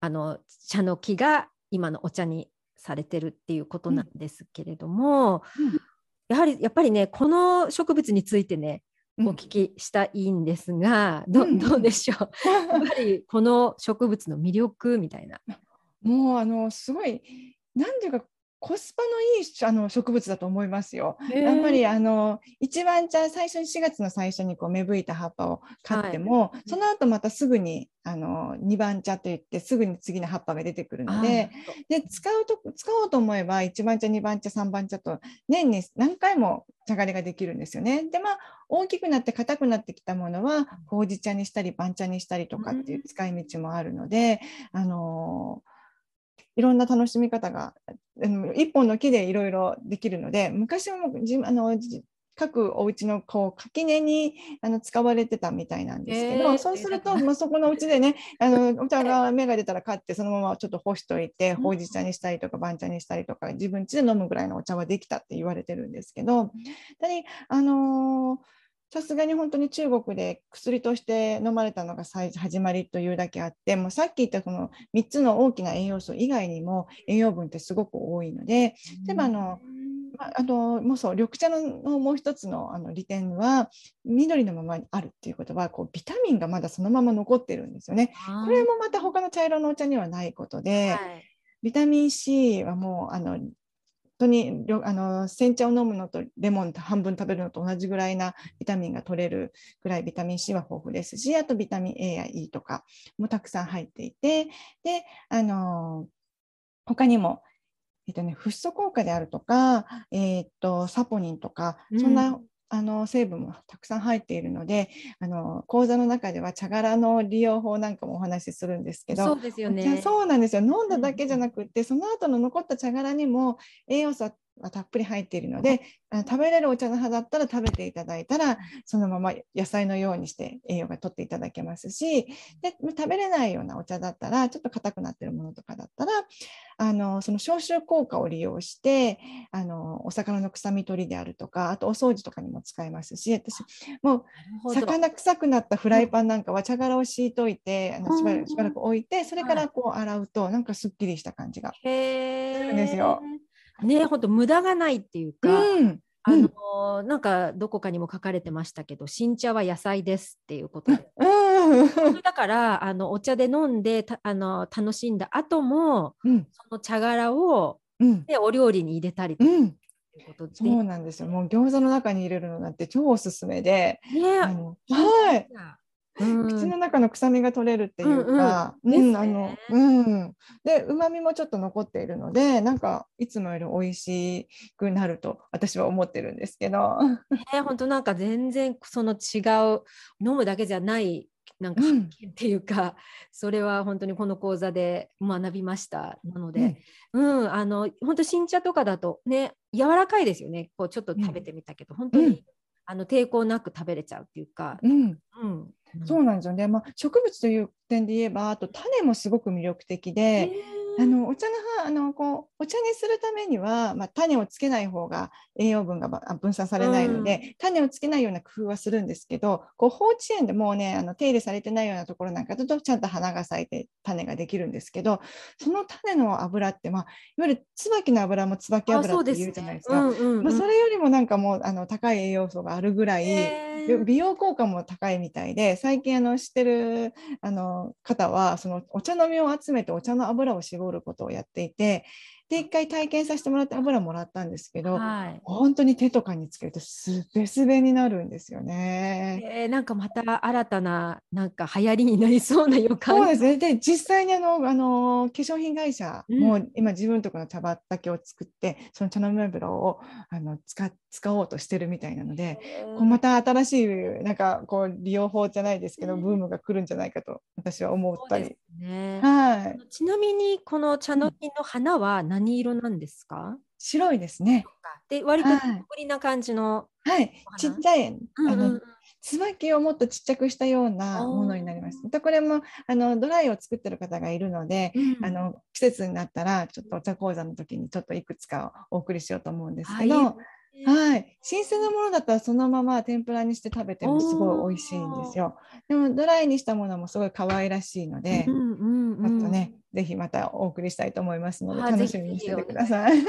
あの茶の木が今のお茶にされてるっていうことなんですけれども、うん。やはりやっぱりねこの植物についてねうん。お聞きしたいんですが、どうん。どうでしょう？やっぱりこの植物の魅力みたいな。もうあのすごいなんていうかコスパのいいあの植物だと思いますよ。やっぱりあの一番茶最初に4月の最初にこう芽吹いた葉っぱを買っても、その後またすぐにあの2番茶といってすぐに次の葉っぱが出てくるのでで使うと使おうと思えば1番茶2番茶3番茶と年に何回も茶狩りができるんですよね。でまあ大きくなって硬くなってきたものはほうじ茶にしたり番茶にしたりとかっていう使い道もあるので、あのいろんな楽しみ方がうん一本の木でいろいろできるので昔はもうじあのじ各お家のこう垣根にあの使われてたみたいなんですけど、へーそうすると、まあ、そこのうちでねあの お茶が芽が出たら買ってそのままちょっと干しといてほうじ茶にしたりとか番茶にしたりとか自分家で飲むぐらいのお茶はできたって言われてるんですけどただあのーさすがに本当に中国で薬として飲まれたのが最始まりというだけあってもうさっき言ったその3つの大きな栄養素以外にも栄養分ってすごく多いので例えばあのまあ、あのもうそう緑茶のもう一つのあの利点は緑のままにあるっていうことはこうビタミンがまだそのまま残ってるんですよね。これもまた他の茶色のお茶にはないことで、はいビタミン C はもうあの当にあの煎茶を飲むのとレモン半分食べるのと同じぐらいなビタミンが取れるぐらいビタミン C は豊富ですしあとビタミン A や E とかもたくさん入っていてであの他にもえっとね、フッ素効果であるとか、えー、っとサポニンとか、そんなあの成分もたくさん入っているのであの講座の中では茶殻の利用法なんかもお話しするんですけどそうですよね。そうなんですよ。飲んだだけじゃなくって、その後の残った茶殻にも栄養素がたっぷり入っているので食べれるお茶の葉だったら食べていただいたらそのまま野菜のようにして栄養がとっていただけますしで食べれないようなお茶だったらちょっと硬くなってるものとかだったらあのその消臭効果を利用してあのお魚の臭み取りであるとかあとお掃除とかにも使えますし私もう魚臭くなったフライパンなんかは茶殻を敷いといてあのしばらくしばらく置いてそれからこう洗うとなんかすっきりした感じがするんですよ。ね本当無駄がないっていうか、うん、あの、うん、なんかどこかにも書かれてましたけど新茶は野菜ですっていうことで、うん、だからあのお茶で飲んであの楽しんだ後も、うん、その茶殻を、でお料理に入れたりとか。そうなんですよ。もう餃子の中に入れるのなんて超おすすめで。ね、はい。口の中の臭みが取れるっていうか、うん、あの、うん、で旨味もちょっと残っているので、なんかいつもより美味しくなると私は思ってるんですけど。えー、本当なんか全然その違う飲むだけじゃないなんか発見っていうか、うん、それは本当にこの講座で学びましたなので、うん、うん、あの本当新茶とかだとね柔らかいですよね。こうちょっと食べてみたけど、本当に、あの抵抗なく食べれちゃうっていうか、うんそうなんですよね、まあ、植物という点で言えばあと種もすごく魅力的で。あのお茶の葉あのこうお茶にするためには、まあ、種をつけない方が栄養分が分散されないので、うん、種をつけないような工夫はするんですけどこう放置園でもうねあの手入れされてないようなところなんかだとちゃんと花が咲いて種ができるんですけどその種の油って、まあ、いわゆる椿の油も椿油って言うじゃないですか。そ、まあ、それよりもなんかもうあの高い栄養素があるぐらい。美容効果も高いみたいで最近あの知ってるあの方はそのお茶の実を集めてお茶の油を絞ることをやっていてで一回体験させてもらって油もらったんですけど、はい、本当に手とかにつけるとすべすべになるんですよね。えー、なんかまた新たななんか流行りになりそうな予感。そうですね。で実際にあのあの化粧品会社も今自分のところの茶畑を作って、うん、その茶の実油をあの使使おうとしてるみたいなので、こうまた新しいなんかこう利用法じゃないですけど、ブームが来るんじゃないかと私は思ったり。ね、はい、ちなみにこの茶の実の花は何色なんですか？白いですね。で割とたっぷりな感じの、はい、ちっちゃい、あの、椿をもっとちっちゃくしたようなものになります。またこれもあのドライを作ってる方がいるので、うん、あの季節になったらちょっとお茶講座の時にちょっといくつかお送りしようと思うんですけど、はい、新鮮なものだったらそのまま天ぷらにして食べてもすごい美味しいんですよ。でもドライにしたものもすごい可愛らしいので、うんうんうん、とねぜひまたお送りしたいと思いますので楽しみにしててください。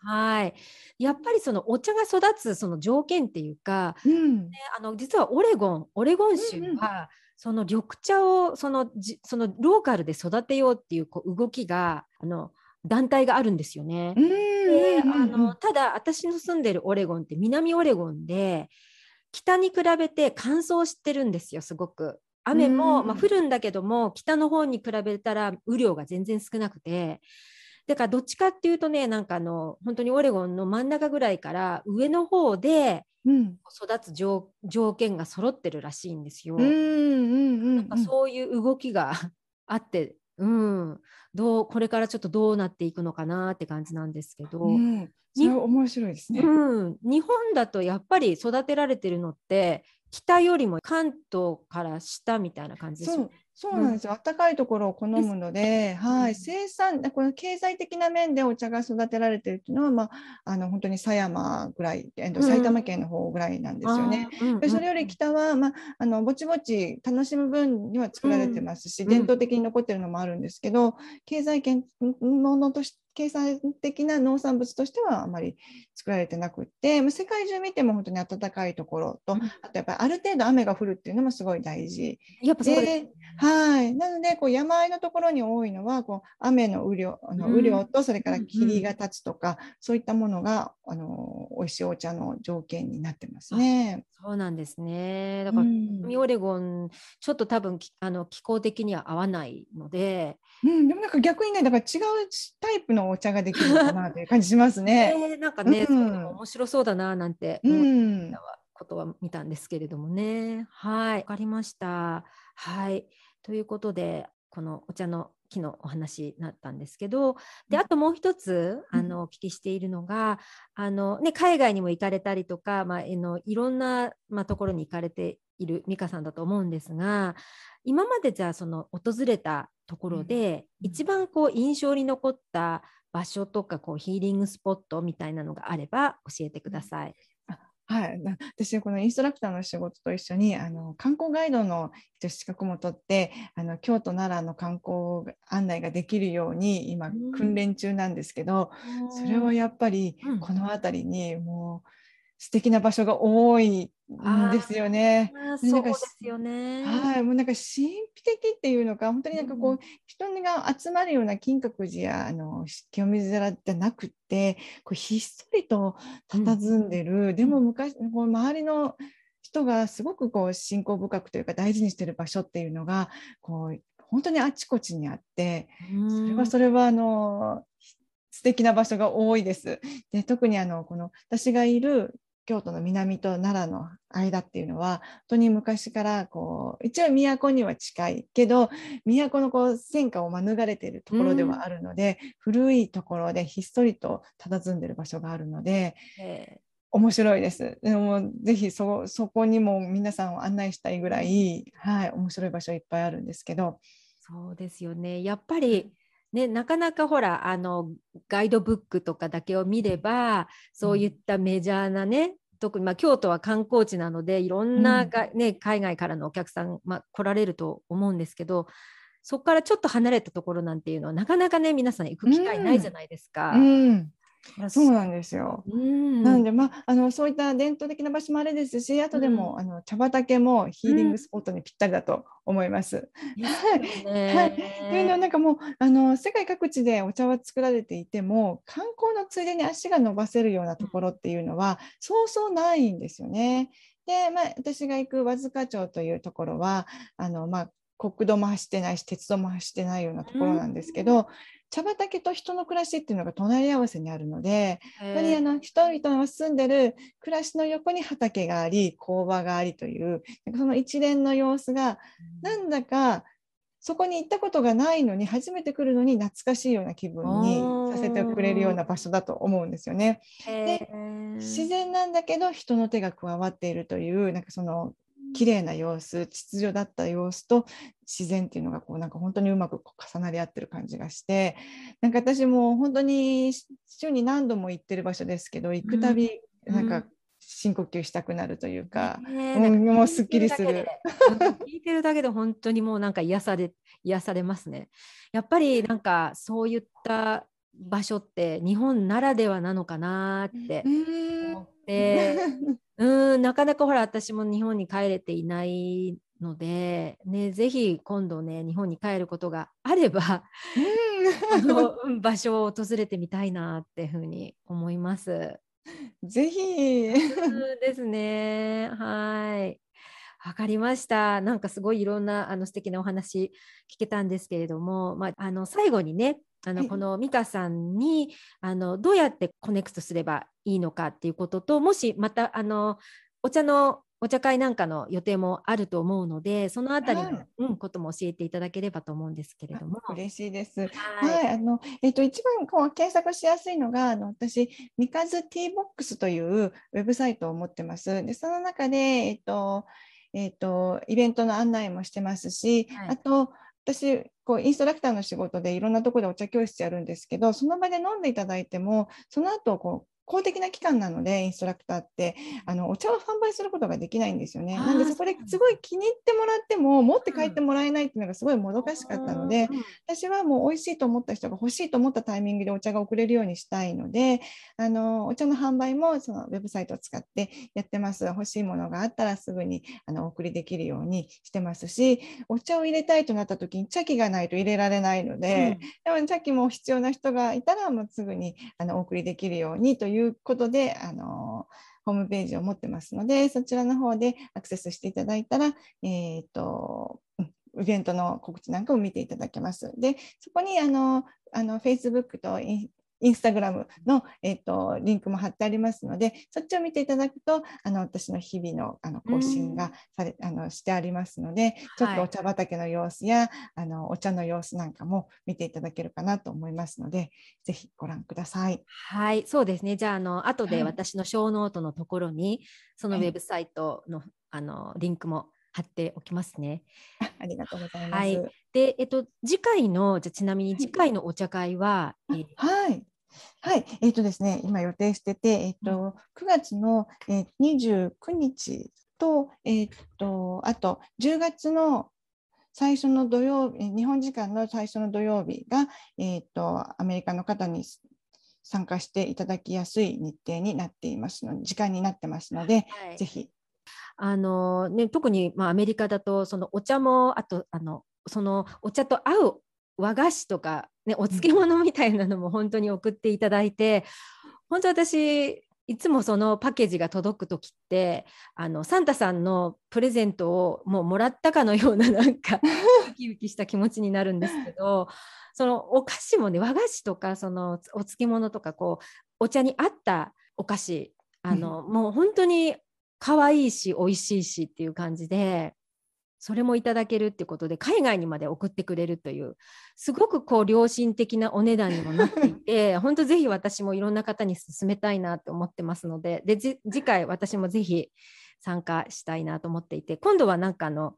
はい、やっぱりそのお茶が育つその条件っていうか、うん、ね、あの実はオレゴンオレゴン州は、うんうん、その緑茶をそのじそのローカルで育てようっていうこう動きがあの団体があるんですよね。であのただ私の住んでるオレゴンって南オレゴンで北に比べて乾燥してるんですよすごく。雨も、まあ、降るんだけども北の方に比べたら雨量が全然少なくて。だからどっちかっていうとねなんかあの本当にオレゴンの真ん中ぐらいから上の方で育つ条,、件が揃ってるらしいんですよ。なんかそういう動きが あってうん、どうこれからちょっとどうなっていくのかなって感じなんですけど、うん、それ面白いですね、うん、日本だとやっぱり育てられてるのって北よりも関東から下みたいな感じですよね。そうなんです。よ、暖かいところを好むので、はい、生産、この経済的な面でお茶が育てられてるっていうのは、まあ、あの本当に狭山ぐらい、えっと、埼玉県の方ぐらいなんですよね。うん、それより北は、まあ、あのぼちぼち楽しむ分には作られてますし、伝統的に残ってるのもあるんですけど、経済圏ものとし計算的な農産物としてはあまり作られてなくって、世界中見ても本当に暖かいところと、あとやっぱりある程度雨が降るっていうのもすごい大事。やっぱそうです、はい。なので、こう山あいのところに多いのは、こう雨の雨量あの雨量と、それから霧が立つとか、そういったものがあの美味しいお茶の条件になってますね。そうなんですね。だから、南、オレゴン、ちょっと多分あの気候的には合わないので、うん、でもなんか逆にね、だから違うタイプのお茶ができるのかなという感じしますね。えー、なんかね、うん、面白そうだななんて思ったことは見たんですけれどもね。はい、わかりました。はい、ということで、このお茶の木のお話になったんですけどであともう一つあのお聞きしているのがあの、ね、海外にも行かれたりとか、まあ、のいろんな、まあ、ところに行かれている美香さんだと思うんですが今までじゃあその訪れたところで、一番こう印象に残った場所とかこうヒーリングスポットみたいなのがあれば教えてください。はい、私このインストラクターの仕事と一緒にあの観光ガイドの資格も取ってあの京都奈良の観光案内ができるように今訓練中なんですけど、それはやっぱりこの辺りにもう素敵な場所が多いんですよね。そうですよね。はい、もうなんか神秘的っていうのか、本当になんかこう、うん、人が集まるような金閣寺やあの清水寺じゃなくて、こうひっそりと佇んでる、うん、でも昔こう周りの人がすごくこう信仰深くというか大事にしてる場所っていうのがこう本当にあちこちにあって、それはそれはあの素敵な場所が多いです。で特にあのこの私がいる京都の南と奈良の間っていうのは本当に昔からこう一応都には近いけど都のこう戦火を免れているところではあるので、うん、古いところでひっそりと佇んでる場所があるので。面白いです。でもぜひそそこにも皆さんを案内したいぐらい、はい、面白い場所いっぱいあるんですけど。そうですよね。やっぱりね、なかなかほらあのガイドブックとかだけを見ればそういったメジャーなね、うん、特にまあ京都は観光地なのでいろんなが、ね、海外からのお客さん、まあ、来られると思うんですけどそこからちょっと離れたところなんていうのはなかなかね皆さん行く機会ないじゃないですか。うんうんそうなんですよ。うん、なんで、まあ、あのそういった伝統的な場所もあれですし、あとでも、うん、あの茶畑もヒーリングスポットにぴったりだと思います。うん、はい、というのはなんかもうあの世界各地でお茶は作られていても観光のついでに足が伸ばせるようなところっていうのはそうそうないんですよね。で、まあ、私が行く和塚町というところはあの、まあ、国道も走ってないし鉄道も走ってないようなところなんですけど、茶畑と人の暮らしっていうのが隣り合わせにあるので、本当にあの人々が住んでる暮らしの横に畑があり、工場がありという、その一連の様子が、なんだかそこに行ったことがないのに、初めて来るのに懐かしいような気分にさせてくれるような場所だと思うんですよね。で自然なんだけど、人の手が加わっているという、なんかその綺麗な様子秩序だった様子と自然っていうのがこうなんか本当にうまく重なり合ってる感じがしてなんか私も本当に週に何度も行ってる場所ですけど行くたびなんか深呼吸したくなるというか、うん、もうすっきりする。聞いてるだけで本当にもうなんか癒され癒されますね。やっぱりなんかそういった場所って日本ならではなのかなって思って。うんなかなかほら私も日本に帰れていないので、ね、ぜひ今度ね日本に帰ることがあれば、あの 場所を訪れてみたいなっていうふうに思います。ぜひ。ですね。はい。わかりました。なんかすごいいろんなあの素敵なお話聞けたんですけれども、まあ、あの最後にねあの、この美香さんにあのどうやってコネクトすればいいのかっていうことともしまたあのお茶のお茶会なんかの予定もあると思うので、そのあたりの、はい、うん、ことも教えていただければと思うんですけれども。嬉しいです。はい、はい、あの、えっ、と、一番こう検索しやすいのが、あの、私、ミカズティーボックスというウェブサイトを持ってます。で、その中で、えっ、と、えっ、と、イベントの案内もしてますし、はい、あと、私こうインストラクターの仕事でいろんなところでお茶教室やるんですけどその場で飲んでいただいてもその後こう公的な機関なのでインストラクターってあのお茶を販売することができないんですよね。なんでそこですごい気に入ってもらっても持って帰ってもらえないっていうのがすごいもどかしかったので、私はもう美味しいと思った人が欲しいと思ったタイミングでお茶が送れるようにしたいのであのお茶の販売もそのウェブサイトを使ってやってます。欲しいものがあったらすぐにあのお送りできるようにしてますしお茶を入れたいとなった時に茶器がないと入れられないので、うん、でも茶器も必要な人がいたらもうすぐにあのお送りできるようにといういうことであのホームページを持ってますのでそちらの方でアクセスしていただいたら、えーと、イベントの告知なんかを見ていただけます。でそこにあのあの Facebook とインスタグラムの、えーと、リンクも貼ってありますので、そっちを見ていただくと、あの私の日々のあの更新がされ、あのしてありますので、ちょっとお茶畑の様子や、はい、あのお茶の様子なんかも見ていただけるかなと思いますので、ぜひご覧ください。はい、そうですね。じゃあ、あの後で私のショーノートのところに、そのウェブサイトの,、あのリンクも貼っておきますね。ありがとうございます。はい、で、えっと、次回の、じゃちなみに次回のお茶会は、はい、はい、はい、えっ、ー、とですね、今予定してて、えっ、ー、と、9月の、えー、29日と、えっ、と、あと10月の最初の土曜日、日本時間の最初の土曜日が、えっ、と、アメリカの方に参加していただきやすい日程になっていますので、時間になってますので、はい、ぜひあのね、特に、まあ、アメリカだとそのお茶もあとあのそのお茶と合う和菓子とか、ね、お漬物みたいなのも本当に送っていただいて、本当私いつもそのパッケージが届く時ってあのサンタさんのプレゼントをもうもらったかのような なんかウキウキした気持ちになるんですけどそのお菓子もね和菓子とかそのお漬物とかこうお茶に合ったお菓子あの、うん、もう本当に可愛いし美味しいしっていう感じでそれもいただけるってことで海外にまで送ってくれるというすごくこう良心的なお値段にもなっていて 本当ぜひ私もいろんな方に勧めたいなと思ってますのでで次回私もぜひ参加したいなと思っていて今度はなんかあの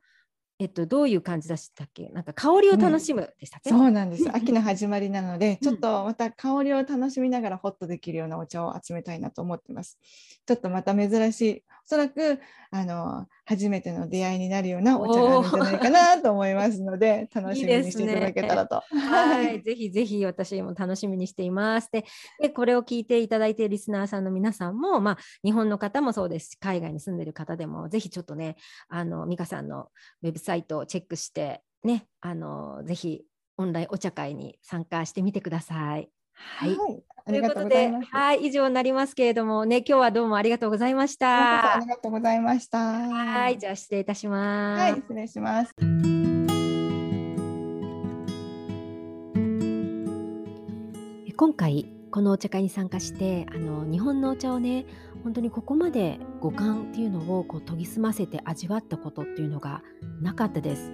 えっと、どういう感じでしたっけ？なんか香りを楽しむでしたっけ、うん、そうなんです。秋の始まりなので、ちょっとまた香りを楽しみながらホッとできるようなお茶を集めたいなと思ってます。ちょっとまた珍しい。おそらくあの初めての出会いになるようなお茶があるんじゃないかなと思いますので楽しみにしていただけたらと。ね、はい、ぜひぜひ私も楽しみにしています。ででこれを聞いていただいているリスナーさんの皆さんも、まあ、日本の方もそうですし海外に住んでいる方でもぜひちょっとねあの美香さんのウェブサイトをチェックしてねあのぜひオンラインお茶会に参加してみてください。はい、はいということで、はい、以上になりますけれどもね、今日はどうもありがとうございました。ありがとうございました。はい、じゃあ失礼いたします。はい、失礼します。今回このお茶会に参加してあの日本のお茶をね本当にここまで五感っていうのをこう研ぎ澄ませて味わったことっていうのがなかったです。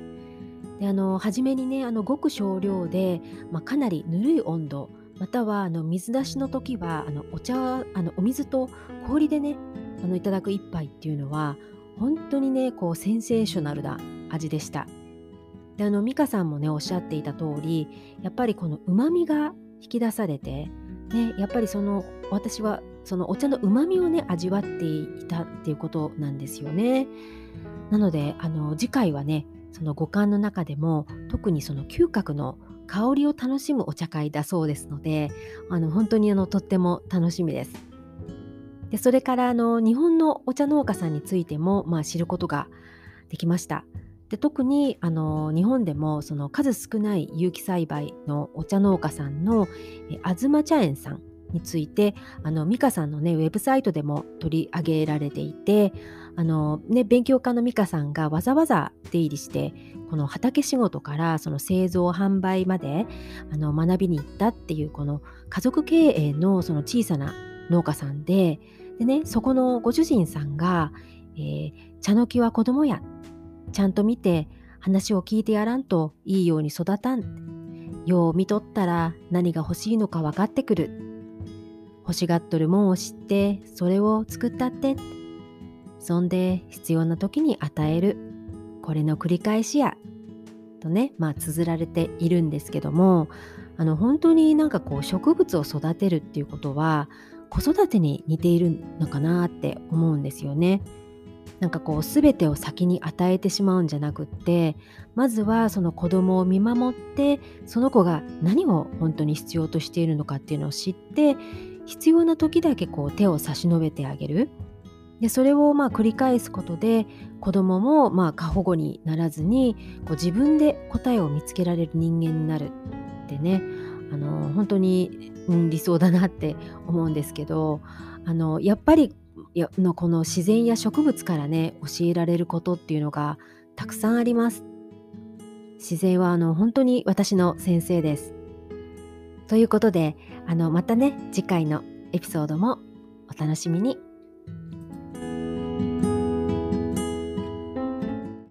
であの初めにねあのごく少量で、まあ、かなりぬるい温度またはあの水出しの時はあのお茶あのお水と氷でねあのいただく一杯っていうのは本当にねこうセンセーショナルな味でした。であの美香さんもねおっしゃっていた通りやっぱりこのうまみが引き出されて、ね、やっぱりその私はそのお茶のうまみをね味わっていたっていうことなんですよね。なのであの次回はねその五感の中でも特にその嗅覚の香りを楽しむお茶会だそうですのであの本当にあのとっても楽しみです。でそれからあの日本のお茶農家さんについても、まあ、知ることができました。で特にあの日本でもその数少ない有機栽培のお茶農家さんのあずま茶園さんについてあの美香さんのねウェブサイトでも取り上げられていてあの、ね、勉強家の美香さんがわざわざ出入りしてこの畑仕事からその製造販売まであの学びに行ったっていうこの家族経営のその小さな農家さんでで、ね、そこのご主人さんが、えー、茶の木は子供やちゃんと見て話を聞いてやらんといいように育たん。よう見とったら何が欲しいのか分かってくる。欲しがっとるもんを知ってそれを作ったって。そんで必要な時に与える。これの繰り返しや。とねまあ綴られているんですけども。あの本当になんかこう植物を育てるっていうことは子育てに似ているのかなって思うんですよね。なんかこう全てを先に与えてしまうんじゃなくってまずはその子供を見守ってその子が何を本当に必要としているのかっていうのを知って必要な時だけこう手を差し伸べてあげる。でそれをまあ繰り返すことで子供もまあ過保護にならずにこう自分で答えを見つけられる人間になるってねあの本当に、うん、理想だなって思うんですけどあのやっぱりのこの自然や植物からね教えられることっていうのがたくさんあります。自然はあの本当に私の先生です。ということであのまたね次回のエピソードもお楽しみに